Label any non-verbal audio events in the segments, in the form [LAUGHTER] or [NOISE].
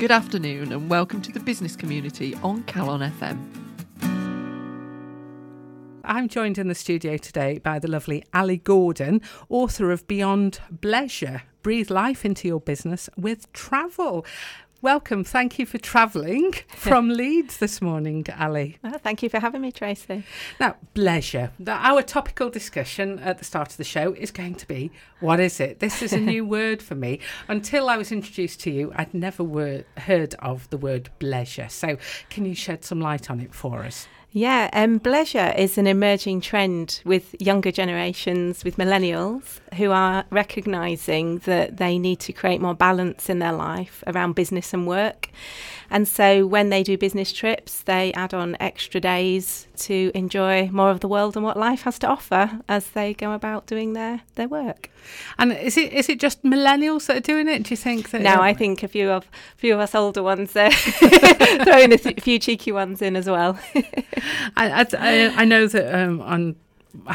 Good afternoon and welcome to the business community on Calon FM. I'm joined in the studio today by the lovely Ali Gordon, author of Beyond Bleisure Breathe Life into Your Business with Travel. Welcome. Thank you for travelling [LAUGHS] from Leeds this morning, Ali. Oh, thank you for having me, Tracy. Now, bleisure. Our topical discussion at the start of the show is going to be what is it? This is a new [LAUGHS] word for me. Until I was introduced to you, I'd never word, heard of the word bleisure. So, can you shed some light on it for us? Yeah, um, bleisure is an emerging trend with younger generations, with millennials, who are recognising that they need to create more balance in their life around business and work. And so when they do business trips, they add on extra days to enjoy more of the world and what life has to offer as they go about doing their, their work. And is it is it just millennials that are doing it? Do you think that? No, I think a few of a few of us older ones are [LAUGHS] [LAUGHS] throwing a few cheeky ones in as well. [LAUGHS] I, I, I know that um, on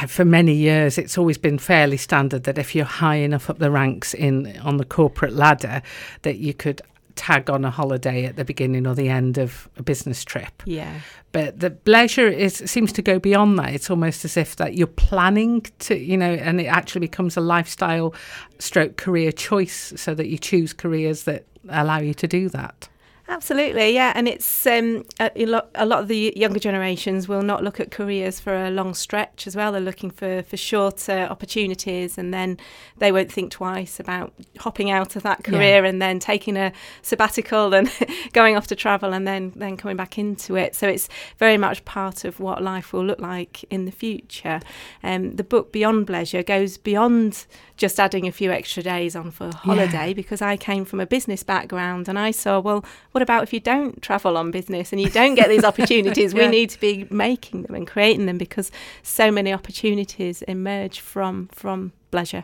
for many years it's always been fairly standard that if you're high enough up the ranks in on the corporate ladder that you could tag on a holiday at the beginning or the end of a business trip. Yeah. But the bleisure is seems to go beyond that. It's almost as if that you're planning to, you know, and it actually becomes a lifestyle stroke career choice so that you choose careers that allow you to do that. Absolutely, yeah, and it's um, a, lot, a lot of the younger generations will not look at careers for a long stretch as well. They're looking for, for shorter opportunities, and then they won't think twice about hopping out of that career yeah. and then taking a sabbatical and [LAUGHS] going off to travel and then then coming back into it. So it's very much part of what life will look like in the future. Um, the book Beyond Bleisure goes beyond just adding a few extra days on for holiday yeah. because I came from a business background and I saw well what about if you don't travel on business and you don't get these [LAUGHS] opportunities? yeah. We need to be making them and creating them because so many opportunities emerge from from bleisure.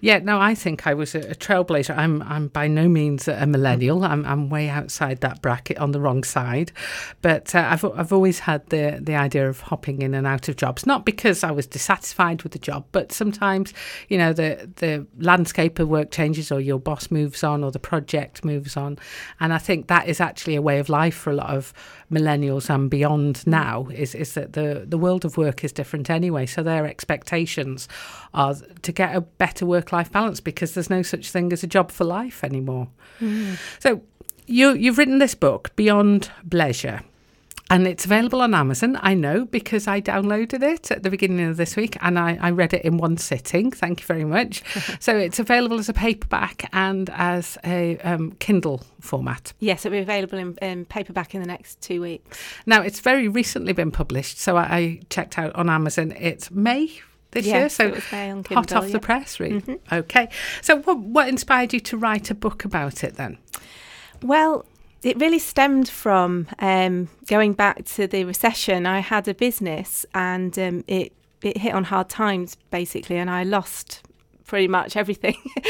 Yeah, no, I think I was a, a trailblazer. I'm I'm by no means a millennial. I'm I'm way outside that bracket on the wrong side, but uh, I've I've always had the the idea of hopping in and out of jobs, not because I was dissatisfied with the job, but sometimes you know the the landscape of work changes, or your boss moves on, or the project moves on, and I think that is actually a way of life for a lot of millennials and beyond now. Is is that the the world of work is different anyway, so their expectations are to get a better work life balance because there's no such thing as a job for life anymore. Mm. So you you've written this book Beyond Bleisure and it's available on Amazon. I know because I downloaded it at the beginning of this week and I, I read it in one sitting. Thank you very much. [LAUGHS] so it's available as a paperback and as a um, Kindle format. Yes, it'll be available in, in, paperback in the next two weeks. Now, it's very recently been published. So I, I checked out on Amazon. It's May this yes, year. So Kindle, hot off yeah. the press, really. Mm-hmm. Okay. So what, what inspired you to write a book about it then? Well, it really stemmed from um, going back to the recession. I had a business and um, it it hit on hard times basically, and I lost pretty much everything. [LAUGHS]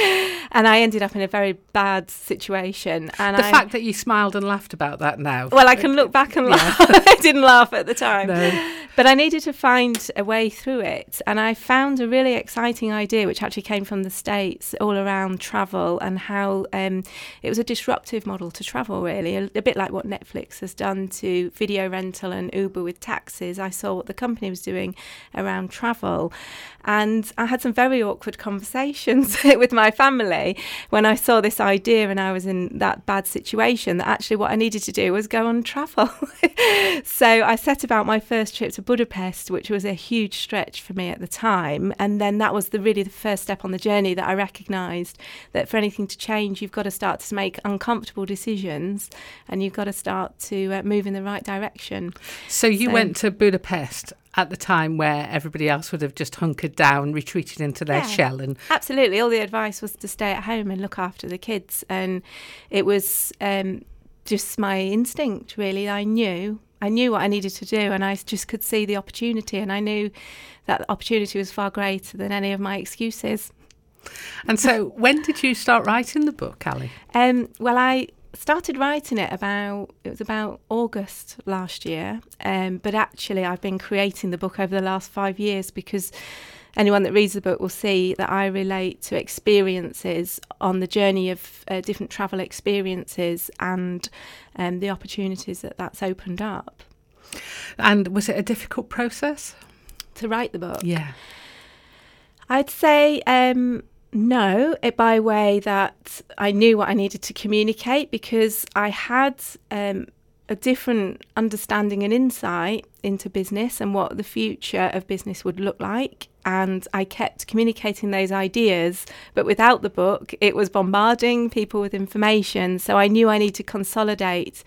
and I ended up in a very bad situation. And the I, fact that you smiled and laughed about that now. Well, I can look back and laugh. [LAUGHS] I didn't laugh at the time. No. But I needed to find a way through it. And I found a really exciting idea, which actually came from the States, all around travel and how um, it was a disruptive model to travel, really, a, a bit like what Netflix has done to video rental and Uber with taxis. I saw what the company was doing around travel. And I had some very awkward conversations [LAUGHS] with my family when I saw this idea and I was in that bad situation that actually what I needed to do was go on travel. [LAUGHS] so I set about my first trip to Budapest, which was a huge stretch for me at the time. And then that was the really the first step on the journey that I recognised that for anything to change, you've got to start to make uncomfortable decisions and you've got to start to uh, move in the right direction. So you so, went to Budapest at the time where everybody else would have just hunkered down, retreated into their yeah, shell, and absolutely, all the advice was to stay at home and look after the kids, and it was um, just my instinct. Really, I knew, I knew what I needed to do, and I just could see the opportunity, and I knew that the opportunity was far greater than any of my excuses. And so, when did you start writing the book, Ali? Um, well, I started writing it about it was about August last year, um, but actually I've been creating the book over the last five years because anyone that reads the book will see that I relate to experiences on the journey of uh, different travel experiences and um, the opportunities that that's opened up. And was it a difficult process to write the book? Yeah, I'd say um, no, it by way that I knew what I needed to communicate because I had um, a different understanding and insight into business and what the future of business would look like. And I kept communicating those ideas, but without the book, it was bombarding people with information. So I knew I needed to consolidate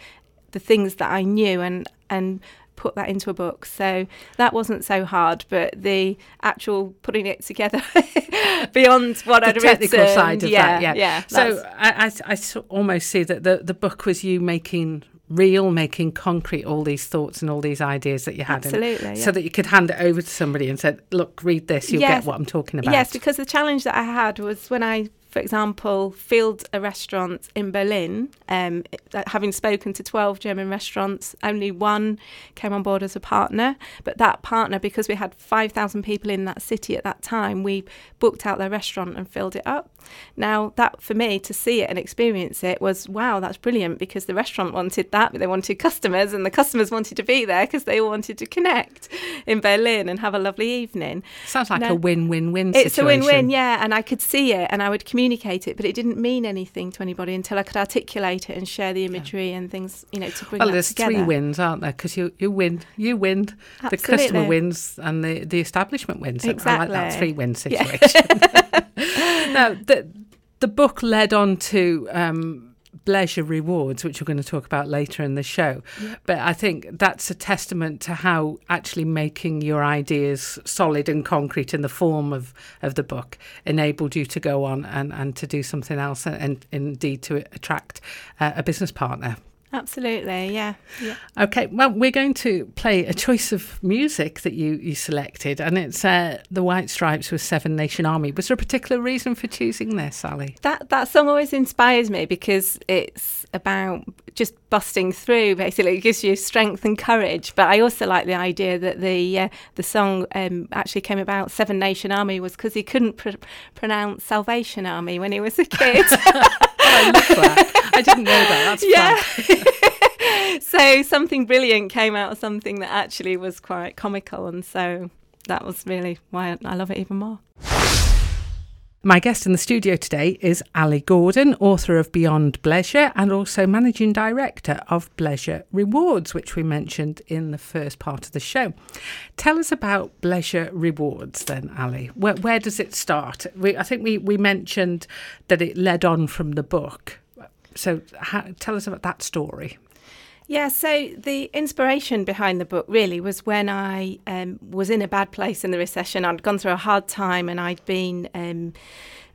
the things that I knew and and put that into a book. So that wasn't so hard, but the actual putting it together [LAUGHS] beyond what the I'd technical written, side of yeah, that, yeah. yeah. So I, I, I almost see that the, the book was you making real, making concrete all these thoughts and all these ideas that you had, in- Absolutely, so that you could hand it over to somebody and said, "Look, read this, you'll Yes. get what I'm talking about." Yes, because the challenge that I had was when I, for example, filled a restaurant in Berlin, um, having spoken to 12 German restaurants, only one came on board as a partner. But that partner, because we had 5,000 people in that city at that time, we booked out their restaurant and filled it up. Now, that for me to see it and experience it was wow, that's brilliant because the restaurant wanted that, but they wanted customers, and the customers wanted to be there because they all wanted to connect in Berlin and have a lovely evening. sounds like No. a win-win-win. It's a win-win, yeah. And I could see it, and I would communicate it, but it didn't mean anything to anybody until I could articulate it and share the imagery and things, you know, to bring Well, there's together. three wins, aren't there? Because you, you win, you win, the customer wins, and the, the establishment wins. I like that three-win Yeah. [LAUGHS] now, the, the book led on to um, Bleisure Rewards, which we're going to talk about later in the show. But I think that's a testament to how actually making your ideas solid and concrete in the form of, of the book enabled you to go on and, and to do something else and, and indeed to attract uh, a business partner. Absolutely, yeah. yeah. Okay, well, we're going to play a choice of music that you, you selected, and it's uh, the White Stripes with Seven Nation Army. Was there a particular reason for choosing this, Ali? That that song always inspires me because it's about just busting through. Basically, it gives you strength and courage. But I also like the idea that the uh, the song um, actually came about. Seven Nation Army was because he couldn't pr- pronounce Salvation Army when he was a kid. [LAUGHS] [LAUGHS] I. I didn't know that. That's [LAUGHS] yeah. [LAUGHS] so something brilliant came out of something that actually was quite comical, and so that was really why I love it even more. My guest in the studio today is Ali Gordon, author of Beyond Bleisure and also managing director of Bleisure Rewards, which we mentioned in the first part of the show. Tell us about Bleisure Rewards then, Ali. Where, where does it start? We, I think we, we mentioned that it led on from the book. So how, tell us about that story. Yeah, so the inspiration behind the book really was when I um, was in a bad place in the recession. I'd gone through a hard time and I'd been um,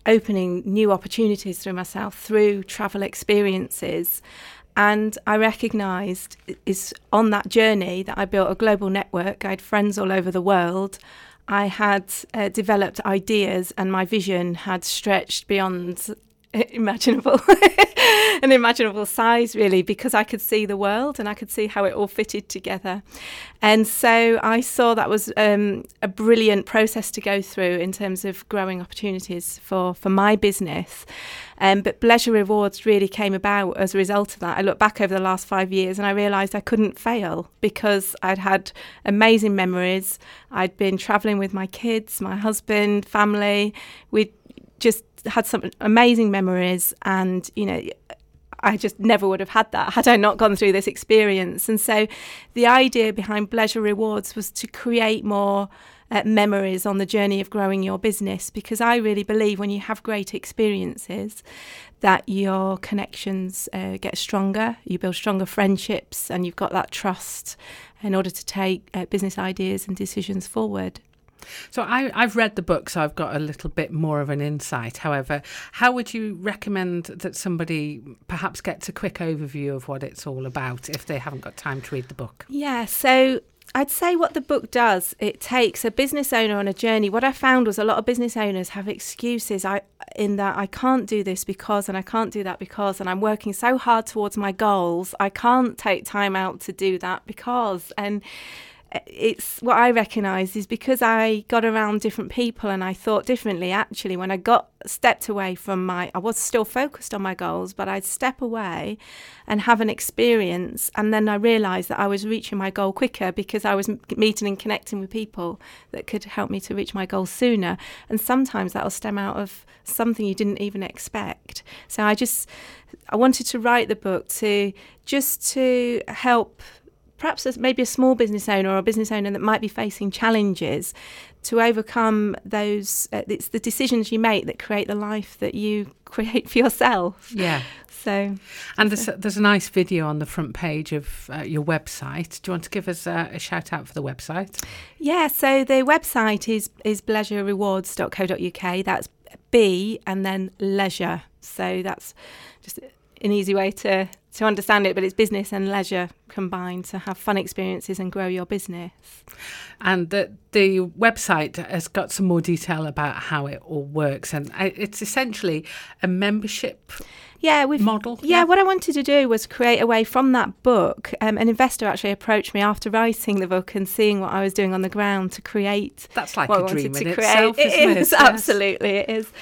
opening new opportunities through myself through travel experiences. And I recognised is on that journey that I built a global network. I had friends all over the world. I had uh, developed ideas, and my vision had stretched beyond [LAUGHS] imaginable [LAUGHS] an imaginable size really because I could see the world and I could see how it all fitted together and so I saw that was um, a brilliant process to go through in terms of growing opportunities for for my business um, but Bleisure Rewards really came about as a result of that. I look back over the last five years and I realised I couldn't fail because I'd had amazing memories. I'd been travelling with my kids, my husband, family. We'd just had some amazing memories and you know I just never would have had that had I not gone through this experience. And so the idea behind Bleisure Rewards was to create more uh, memories on the journey of growing your business because I really believe when you have great experiences that your connections uh, get stronger, you build stronger friendships, and you've got that trust in order to take uh, business ideas and decisions forward. So I, I've read the book, so I've got a little bit more of an insight. However, how would you recommend that somebody perhaps gets a quick overview of what it's all about if they haven't got time to read the book? Yeah, so I'd say what the book does, it takes a business owner on a journey. What I found was a lot of business owners have excuses I in that I can't do this because and I can't do that because and I'm working so hard towards my goals. I can't take time out to do that because and it's what I recognise is because I got around different people and I thought differently. Actually, when I got stepped away from my, I was still focused on my goals, but I'd step away and have an experience, and then I realised that I was reaching my goal quicker because I was meeting and connecting with people that could help me to reach my goals sooner. And sometimes that'll stem out of something you didn't even expect. So I just, I wanted to write the book to just to help perhaps as maybe a small business owner or a business owner that might be facing challenges to overcome those uh, it's the decisions you make that create the life that you [LAUGHS] create for yourself. Yeah. So and there's, there's a nice video on the front page of uh, your website. Do you want to give us a, a, shout out for the website? Yeah so the website is is bleisurerewards.co.uk that's b and then leisure. So that's just an easy way to to understand it, but it's business and leisure combined to have fun experiences and grow your business. And the the website has got some more detail about how it all works, and it's essentially a membership. Yeah, we've, model. Yeah, yeah, what I wanted to do was create a way from that book. Um, an investor actually approached me after writing the book and seeing what I was doing on the ground to create. That's like a dream in itself, it is, [LAUGHS] it? Absolutely, it is.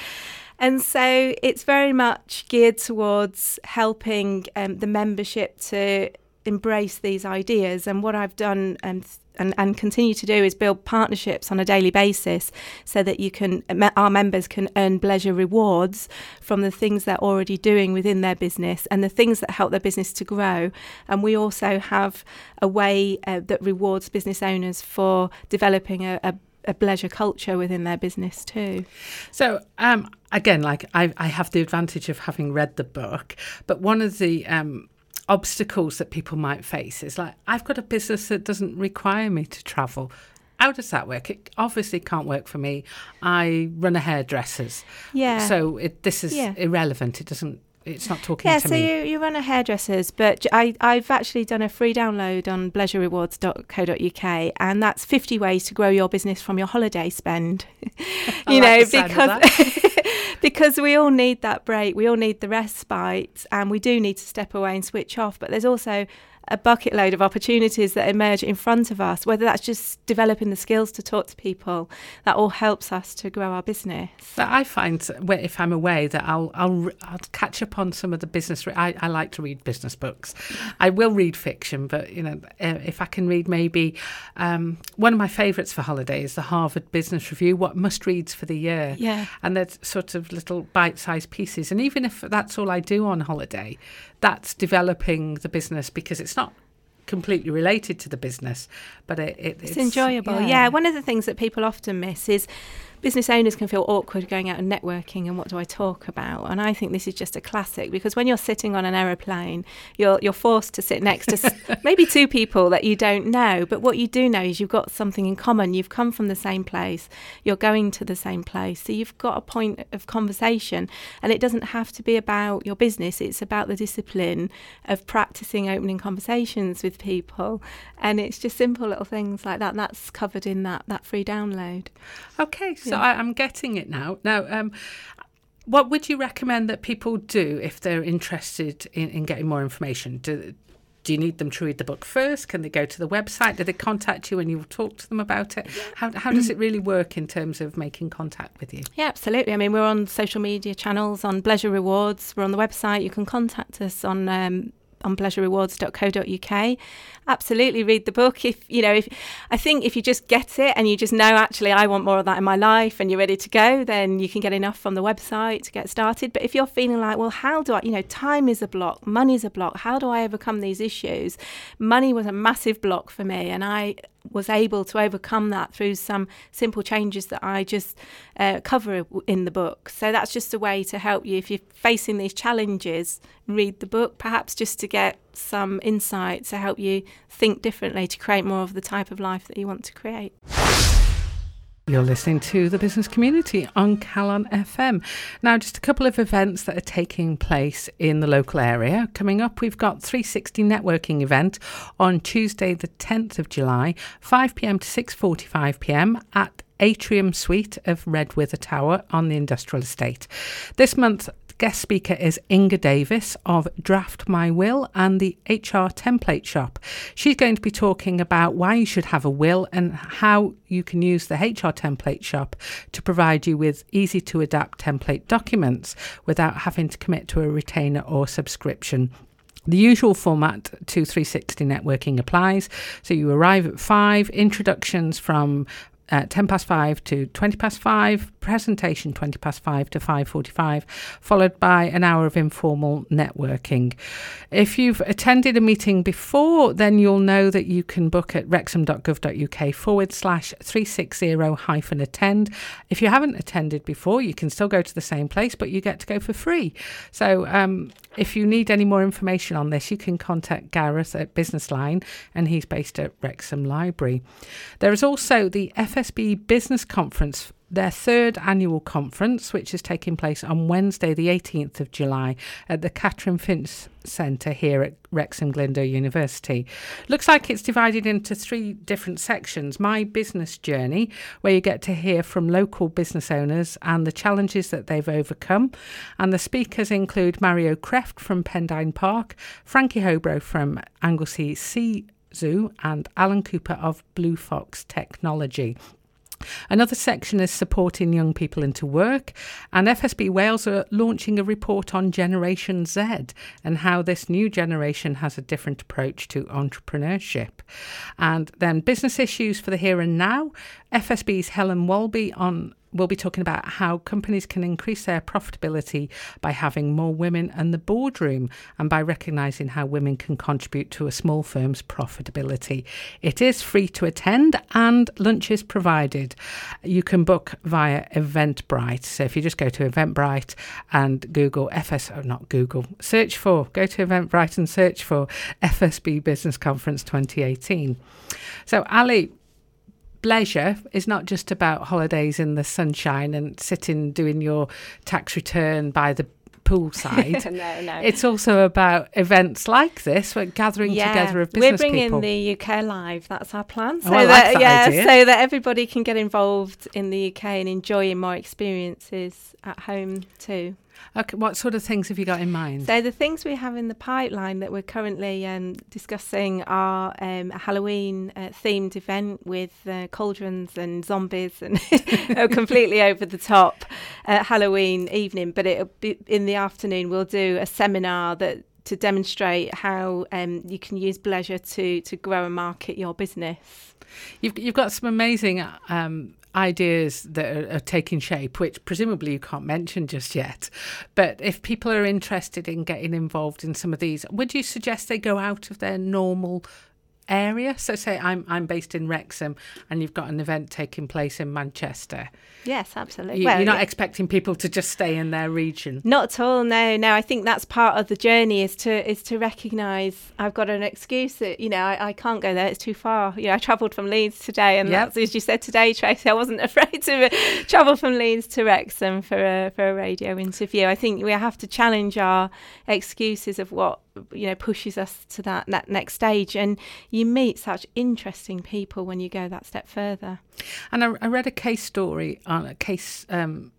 And so it's very much geared towards helping um, the membership to embrace these ideas. And what I've done and and, and continue to do is build partnerships on a daily basis so that you can our members can earn bleisure rewards from the things they're already doing within their business and the things that help their business to grow and we also have a way uh, that rewards business owners for developing a, a a bleisure culture within their business too. So, um, again, like I, I have the advantage of having read the book, but one of the um, obstacles that people might face is like, I've got a business that doesn't require me to travel. How does that work? It obviously can't work for me. I run a hairdresser's. Yeah. So it, this is yeah. irrelevant. It doesn't it's not talking yeah, to so me. Yeah, so you, you run a hairdresser's, but I, I've actually done a free download on bleisurerewards.co.uk, and that's 50 ways to grow your business from your holiday spend. [LAUGHS] you know, because [LAUGHS] because we all need that break, we all need the respite, and we do need to step away and switch off. But there's also a bucket load of opportunities that emerge in front of us, whether that's just developing the skills to talk to people, that all helps us to grow our business. But I find if I'm away that I'll I'll, I'll catch up on some of the business. Re- I, I like to read business books. I will read fiction, but you know uh, if I can read maybe um, one of my favourites for holidays, the Harvard Business Review, what must reads for the year. Yeah, and there's sort of little bite-sized pieces, and even if that's all I do on holiday, that's developing the business because it's not completely related to the business, but it, it it's, it's, enjoyable. Yeah. yeah, one of the things that people often miss is business owners can feel awkward going out and networking and what do I talk about? And I think this is just a classic because when you're sitting on an aeroplane, you're you're forced to sit next to [LAUGHS] maybe two people that you don't know, but what you do know is you've got something in common. You've come from the same place, you're going to the same place, so you've got a point of conversation, and it doesn't have to be about your business. It's about the discipline of practicing opening conversations with people, and it's just simple little things like that. And that's covered in that that free download. Okay. So yeah. I, am getting it now. Now, um, what would you recommend that people do if they're interested in, in getting more information? Do, do you need them to read the book first? Can they go to the website? Do they contact you and you'll talk to them about it? How, how does it really work in terms of making contact with you? Yeah, absolutely. I mean, we're on social media channels, on Bleisure Rewards, we're on the website. You can contact us on um, on bleisurerewards.co.uk. Absolutely read the book. If you know, if I think if you just get it and you just know actually I want more of that in my life and you're ready to go, then you can get enough from the website to get started. But if you're feeling like, well, how do I, you know, time is a block, money is a block, how do I overcome these issues? Money was a massive block for me, and I was able to overcome that through some simple changes that I just uh, cover in the book. So that's just a way to help you if you're facing these challenges. Read the book, perhaps just to get some insight to help you think differently to create more of the type of life that you want to create. You're listening to the business community on Calon FM. Now, just a couple of events that are taking place in the local area. Coming up, we've got 360 networking event on Tuesday, the 10th of July, 5 pm to 6:45 pm at Atrium Suite of Redwither Tower on the industrial estate. This month, guest speaker is Inga Davis of Draft My Will and the HR Template Shop. She's going to be talking about why you should have a will and how you can use the HR Template Shop to provide you with easy to adapt template documents without having to commit to a retainer or subscription. The usual format to 360 networking applies. So you arrive at five, introductions from uh, 10 past 5 to 20 past 5 presentation 20 past 5 to 5.45 followed by an hour of informal networking. If you've attended a meeting before then you'll know that you can book at wrexham.gov.uk forward slash 360 hyphen attend. If you haven't attended before you can still go to the same place but you get to go for free. So um, if you need any more information on this, you can contact Gareth at Business Line, and he's based at Wrexham Library. There is also the FSB Business Conference their third annual conference, which is taking place on Wednesday, the 18th of July, at the Catrin Finch Centre here at Wrexham Glyndŵr University. Looks like it's divided into three different sections My Business Journey, where you get to hear from local business owners and the challenges that they've overcome. And the speakers include Mario Kreft from Pendine Park, Frankie Hobro from Anglesey Sea Zoo, and Alan Cooper of Blue Fox Technology. Another section is supporting young people into work, and FSB Wales are launching a report on Generation Z and how this new generation has a different approach to entrepreneurship. And then business issues for the here and now. FSB's Helen Walbey on we'll be talking about how companies can increase their profitability by having more women in the boardroom and by recognising how women can contribute to a small firm's profitability. It is free to attend and lunch is provided. You can book via Eventbrite. So if you just go to Eventbrite and Google FS, oh, not Google, search for, go to Eventbrite and search for FSB Business Conference 2018. So, Ali, leisure is not just about holidays in the sunshine and sitting doing your tax return by the poolside. [LAUGHS] no, no. It's also about events like this, we're gathering yeah, together of business We're bringing people. the UK live. That's our plan. Oh, so oh, I like that, that yeah, idea. so that everybody can get involved in the UK and enjoying more experiences at home too. Okay, what sort of things have you got in mind? So the things we have in the pipeline that we're currently um, discussing are um, a Halloween uh, themed event with uh, cauldrons and zombies and [LAUGHS] completely [LAUGHS] over the top uh, Halloween evening. But it'll be in the afternoon. We'll do a seminar that to demonstrate how um, you can use bleisure to to grow and market your business. You've you've got some amazing um, ideas that are, are, taking shape, which presumably you can't mention just yet. But if people are interested in getting involved in some of these, would you suggest they go out of their normal area? So, say I'm I'm based in Wrexham, and you've got an event taking place in Manchester. Yes, absolutely. You, well, you're not expecting people to just stay in their region. Not at all. No, no. I think that's part of the journey is to is to recognise I've got an excuse that you know I, I can't go there. It's too far. You know, I travelled from Leeds today, and yep. as you said today, Tracy, I wasn't [LAUGHS] afraid to uh, travel from Leeds to Wrexham for a for a radio interview. I think we have to challenge our excuses of what you know pushes us to that that next stage. And you meet such interesting people when you go that step further. And i, I read a case story on a case um,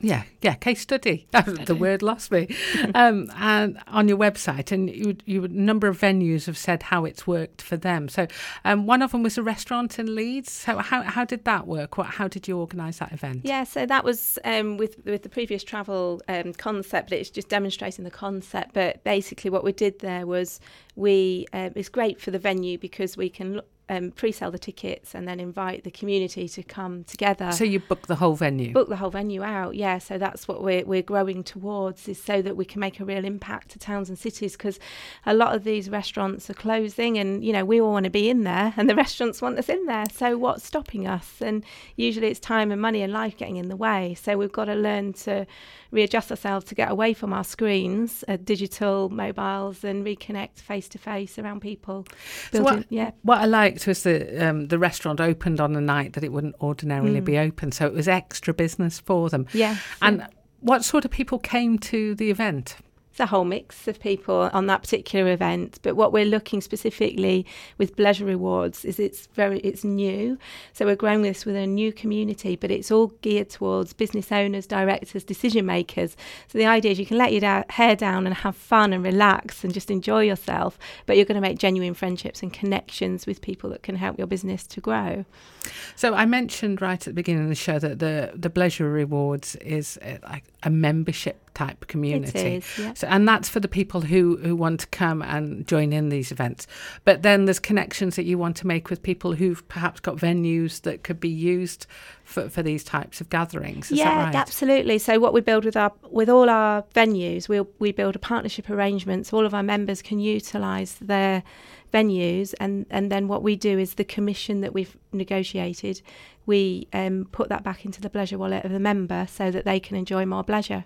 yeah, yeah, case study. [LAUGHS] the word lost me. [LAUGHS] Um, and on your website, and you, you, a number of venues have said how it's worked for them. So, um, one of them was a restaurant in Leeds. So, how how did that work? What how did you organise that event? Yeah, so that was um, with with the previous travel um, concept. It's just demonstrating the concept. But basically, what we did there was we uh, it's great for the venue because we can look um, pre-sell the tickets and then invite the community to come together. So you book the whole venue. Book the whole venue out, yeah. So that's what we're we're growing towards is so that we can make a real impact to towns and cities because a lot of these restaurants are closing and you know we all want to be in there and the [LAUGHS] restaurants want us in there. So what's stopping us? And usually it's time and money and life getting in the way. So we've got to learn to readjust ourselves to get away from our screens, uh, digital mobiles, and reconnect face to face around people. Building, so what, yeah. What I liked was the um, the restaurant opened on a night that it wouldn't ordinarily mm. be open, so it was extra business for them. Yeah. And what sort of people came to the event? It's a whole mix of people on that particular event. But what we're looking specifically with Bleisure Rewards is it's very it's new, so we're growing this with a new community, but it's all geared towards business owners, directors, decision makers. So the idea is you can let your da- hair down and have fun and relax and just enjoy yourself, but you're going to make genuine friendships and connections with people that can help your business to grow. So I mentioned right at the beginning of the show that the the Bleisure Rewards is uh, like a membership type community. Is, yeah. So, and that's for the people who, who want to come and join in these events. But then there's connections that you want to make with people who've perhaps got venues that could be used for, for these types of gatherings. Is yeah, that right? absolutely. So what we build with our with all our venues, we we build a partnership arrangement. So all of our members can utilise their venues, and and then what we do is the commission that we've negotiated, we um, put that back into the pleasure wallet of the member so that they can enjoy more pleasure.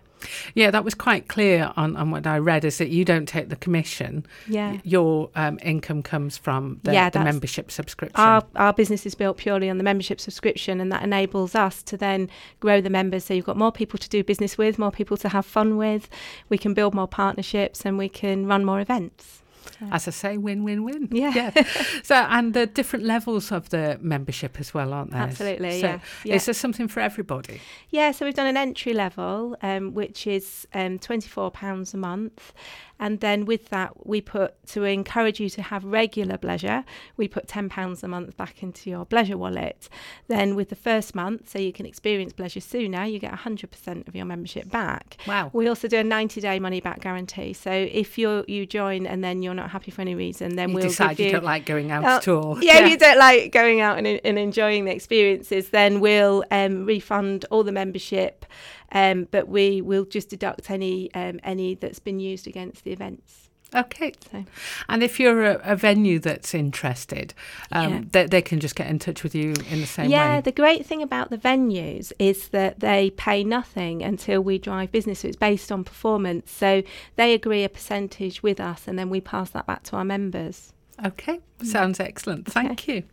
Yeah, that was quite clear on, on what I read is that you don't take the commission. Yeah. Your um, income comes from the, Yeah, the membership subscription. Our, our business is built purely on the membership subscription, and that enables us to then grow the members. So you've got more people to do business with, more people to have fun with. We can build more partnerships, and we can run more events. As I say, win, win, win. Yeah. [LAUGHS] So, and the different levels of the membership as well, aren't there? Absolutely, So yeah, yeah. Is there something for everybody? Yeah, so we've done an entry level, um, which is um, £24 a month. And then with that, we put to encourage you to have regular pleasure, we put £10 a month back into your pleasure wallet. Then with the first month, so you can experience pleasure sooner, you get 100% of your membership back. Wow. We also do a 90 day money back guarantee. So if you you join and then you're not happy for any reason, then you we'll decide you you don't like going out Oh, at all. [LAUGHS] yeah, if you don't like going out and, and enjoying the experiences, then we'll um, refund all the membership, um, but we will just deduct any um, any that's been used against the events. Okay. So And if you're a, a venue that's interested, um, Yeah. they, they can just get in touch with you in the same yeah, way. Yeah, the great thing about the venues is that they pay nothing until we drive business. So it's based on performance. So they agree a percentage with us, and then we pass that back to our members. Okay, sounds excellent. Thank you.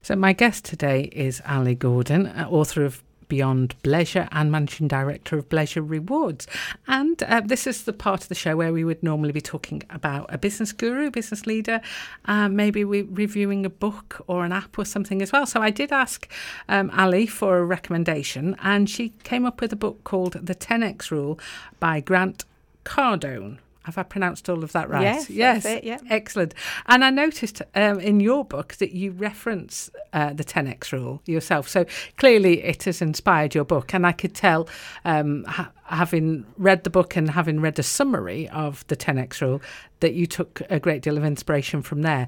So, my guest today is Ali Gordon, uh, author of Beyond Bleisure and managing director of Bleisure Rewards. And uh, this is the part of the show where we would normally be talking about a business guru, business leader, uh, maybe we're reviewing a book or an app or something as well. So, I did ask um, Ali for a recommendation, and she came up with a book called The 10x Rule by Grant Cardone. Have I pronounced all of that right? Yes, yes, it, yeah. excellent. And I noticed um, in your book that you reference uh, the 10x rule yourself. So clearly it has inspired your book. And I could tell, um, ha- having read the book and having read a summary of the 10x rule, that you took a great deal of inspiration from there.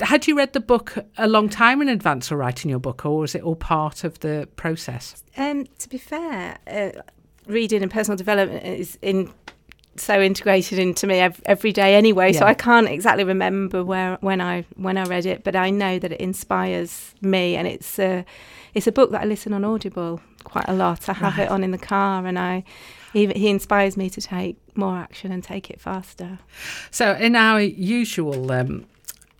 Had you read the book a long time in advance of writing your book, or was it all part of the process? Um, to be fair, uh, reading and personal development is in so integrated into me ev- every day anyway. So I can't exactly remember where when I when I read it, but I know that it inspires me, and it's a it's a book that I listen on Audible quite a lot. I have Right. it on in the car, and I he, he inspires me to take more action and take it faster. So, in our usual um,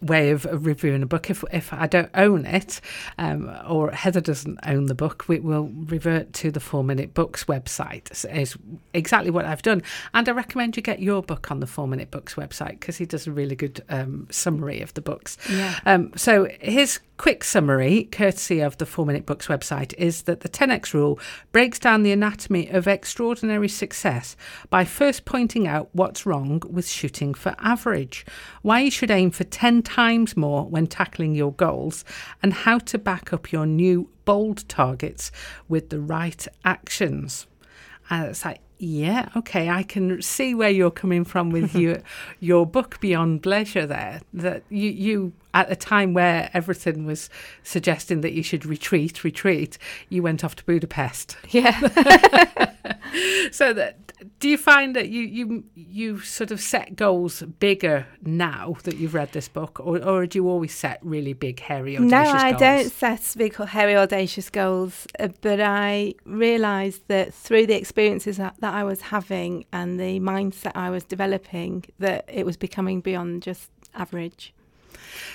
way of, reviewing a book, if if I don't own it, um, or Heather doesn't own the book, we will revert to the Four Minute Books website. So Is exactly what I've done, and I recommend you get your book on the Four Minute Books website because he does a really good um, summary of the books. Yeah. Um, so his quick summary, courtesy of the Four Minute Books website, is that the 10x rule breaks down the anatomy of extraordinary success by first pointing out what's wrong with shooting for average, why you should aim for 10 times more when tackling your goals, and how to back up your new bold targets with the right actions. And it's like, yeah, okay, I can see where you're coming from with [LAUGHS] your your book Beyond Bleisure there. That you you at a time where everything was suggesting that you should retreat, retreat, you went off to Budapest. Yeah. [LAUGHS] So that do you find that you you you sort of set goals bigger now that you've read this book, or or do you always set really big, hairy, audacious goals? No, I goals? don't set big, hairy, audacious goals, uh, but I realised that through the experiences that, that I was having and the mindset I was developing, that it was becoming beyond just average.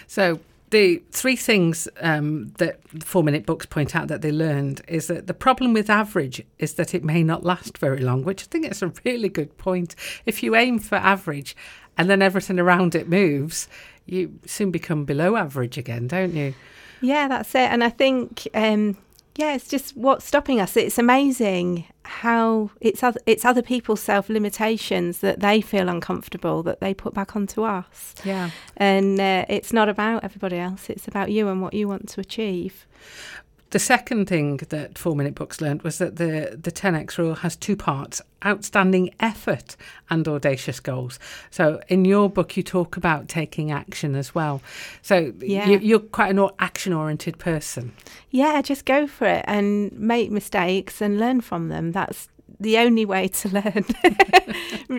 So the three things um, that four minute books point out that they learned is that the problem with average is that it may not last very long, which I think is a really good point. If you aim for average and then everything around it moves, you soon become below average again, don't you? Yeah, that's it. And I think, um, yeah, it's just what's stopping us. It's amazing how it's other, it's other people's self limitations that they feel uncomfortable that they put back onto us. Yeah. And uh, it's not about everybody else. It's about you and what you want to achieve. The second thing that Four Minute Books learned was that the, the 10x rule has two parts outstanding effort and audacious goals. So, in your book, you talk about taking action as well. So, Yeah. you, you're quite an action oriented person. Yeah, just go for it and make mistakes and learn from them. That's the only way to learn.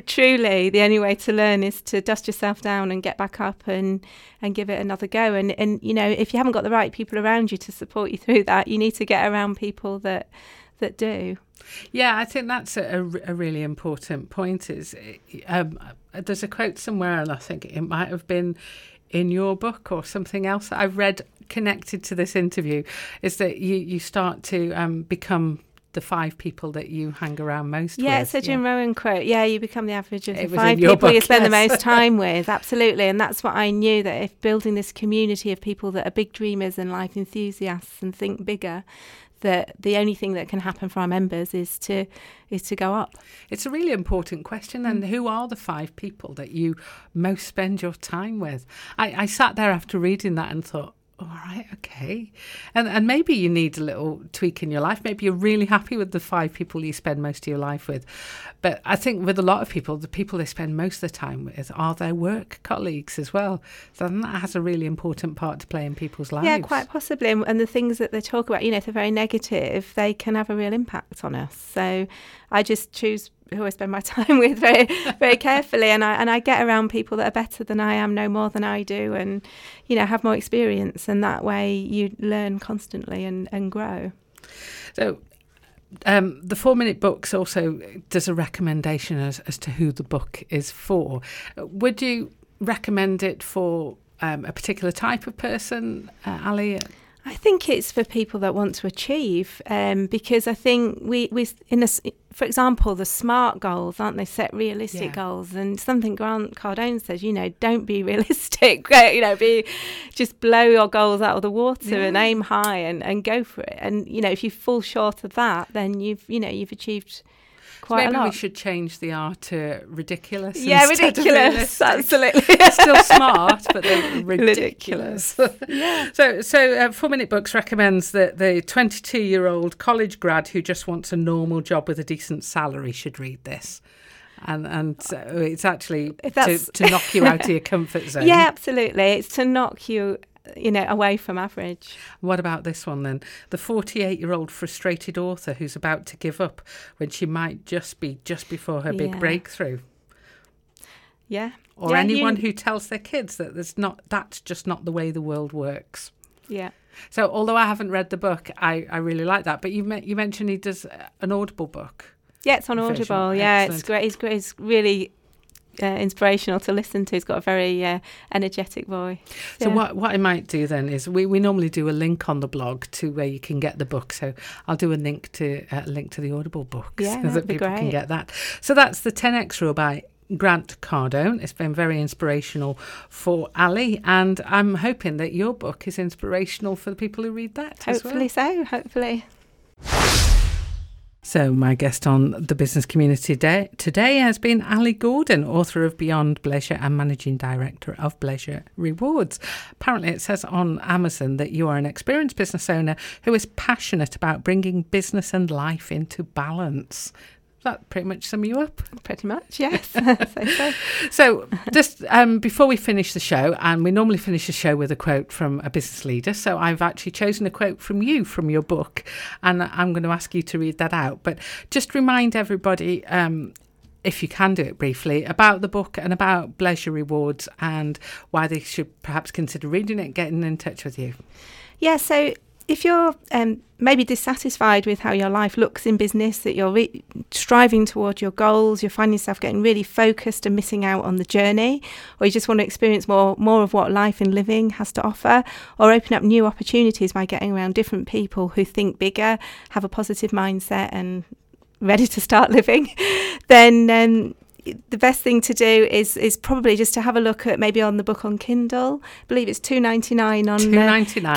[LAUGHS] Truly, the only way to learn is to dust yourself down and get back up and and give it another go. And and you know, if you haven't got the right people around you to support you through that, you need to get around people that that do. Yeah, I think that's a, a, really important point. Is um, there's a quote somewhere, and I think it might have been in your book or something else that I've read connected to this interview. Is that you you start to um, become the five people that you hang around most Yeah, with. it's a Jim Rohn quote. Yeah, you become the average of the five people you book, spend the most [LAUGHS] time with. Absolutely. And that's what I knew that if building this community of people that are big dreamers and life enthusiasts and think bigger, that the only thing that can happen for our members is to is to go up. It's a really important question. And who are the five people that you most spend your time with? I, I sat there after reading that and thought, all right, okay. And and maybe you need a little tweak in your life. Maybe you're really happy with the five people you spend most of your life with. But I think with a lot of people, the people they spend most of the time with are their work colleagues as well. So that has a really important part to play in people's lives. Yeah, quite possibly. And, and the things that they talk about, you know, if they're very negative, they can have a real impact on us. So I just choose who I spend my [LAUGHS] time with very, very carefully, and I and I get around people that are better than I am, know more than I do, and you know have more experience, and that way you learn constantly and and grow. So, um, the four minute books also does a recommendation as, as to who the book is for. Would you recommend it for um, a particular type of person, uh, Ali? I think it's for people that want to achieve, um, because I think we we in a for example, the SMART goals, aren't they? Set realistic Yeah. goals, and something Grant Cardone says, you know, don't be [LAUGHS] realistic. [LAUGHS] you know, be just blow your goals out of the water and aim high and, and go for it. And you know, if you fall short of that, then you've you know you've achieved quite Maybe a lot. we should change the R to ridiculous. yeah, ridiculous. Absolutely. Still smart, but then [LAUGHS] ridiculous. [LAUGHS] yeah. So, so uh, Four Minute Books recommends that the 22 year old college grad who just wants a normal job with a decent salary should read this. And and so it's actually to, to knock you out of your [LAUGHS] comfort zone. Yeah, absolutely. It's to knock you, you know, away from average. What about this one then? The 48 year old frustrated author who's about to give up when she might just be just before her big Yeah. breakthrough. Yeah. Or Yeah, anyone you- who tells their kids that there's not that's just not the way the world works. Yeah. So although I haven't read the book, I, I really like that. But you me- you mentioned he does an Audible book. Yeah, it's on. Audible. Yeah, it's great. It's great. It's really uh, inspirational to listen to. He's got a very uh, energetic voice. So Yeah. what what I might do then is we, we normally do a link on the blog to where you can get the book. So I'll do a link to uh, link to the Audible books Yeah, [LAUGHS] so that people can get that. So that's the 10x rule by Grant Cardone. It's been very inspirational for Ali, and I'm hoping that your book is inspirational for the people who read that. as well. Hopefully so. Hopefully. So, my guest on the business community day, today has been Ali Gordon, author of Beyond Bleisure and managing director of Bleisure Rewards. Apparently, it says on Amazon that you are an experienced business owner who is passionate about bringing business and life into balance. That pretty much sum you up. Pretty much. Yes. [LAUGHS] [LAUGHS] so, so. So, just um, before we finish the show, and we normally finish the show with a quote from a business leader. So, I've actually chosen a quote from you from your book, and I'm going to ask you to read that out. But just remind everybody, um, if you can do it briefly, about the book and about Bleisure Rewards and why they should perhaps consider reading it, getting in touch with you. Yeah. So if you're um, maybe dissatisfied with how your life looks in business, that you're re- striving toward your goals, you're finding yourself getting really focused and missing out on the journey, or you just want to experience more more of what life and living has to offer, or open up new opportunities by getting around different people who think bigger, have a positive mindset, and ready to start [LAUGHS] living, then um, the best thing to do is is probably just to have a look at maybe on the book on Kindle. I believe it's two ninety nine on uh,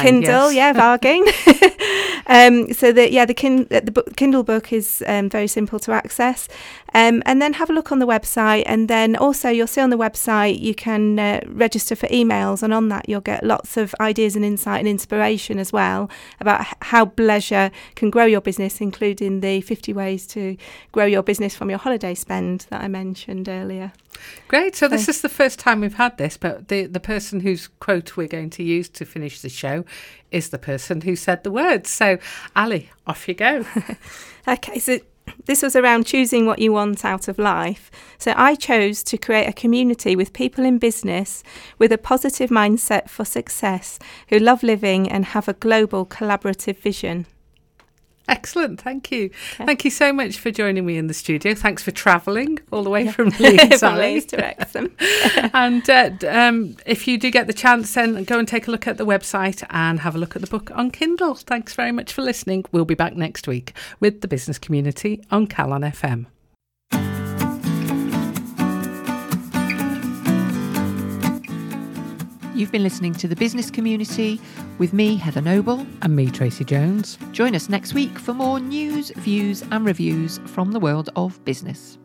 Kindle. Yes. Yeah, [LAUGHS] bargain. [LAUGHS] um, so that yeah, the kin- the book, Kindle book is um, very simple to access, um, and then have a look on the website. And then also you'll see on the website you can uh, register for emails, and on that you'll get lots of ideas and insight and inspiration as well about how Bleisure can grow your business, including the fifty ways to grow your business from your holiday spend that I mentioned earlier. Great. So this is the first time we've had this, but the the person whose quote we're going to use to finish the show is the person who said the words. So Ali, off you go. [LAUGHS] Okay, so this was around choosing what you want out of life. So I chose to create a community with people in business with a positive mindset for success who love living and have a global collaborative vision. Excellent. Thank you. Okay. Thank you so much for joining me in the studio. Thanks for travelling all the way from [LAUGHS] Leeds, From Ali. Leeds to Wrexham. [LAUGHS] [LAUGHS] and uh, um, if you do get the chance, then go and take a look at the website and have a look at the book on Kindle. Thanks very much for listening. We'll be back next week with the business community on Calon FM. You've been listening to the business community with me, Heather Noble. And me, Tracy Jones. Join us next week for more news, views, and reviews from the world of business.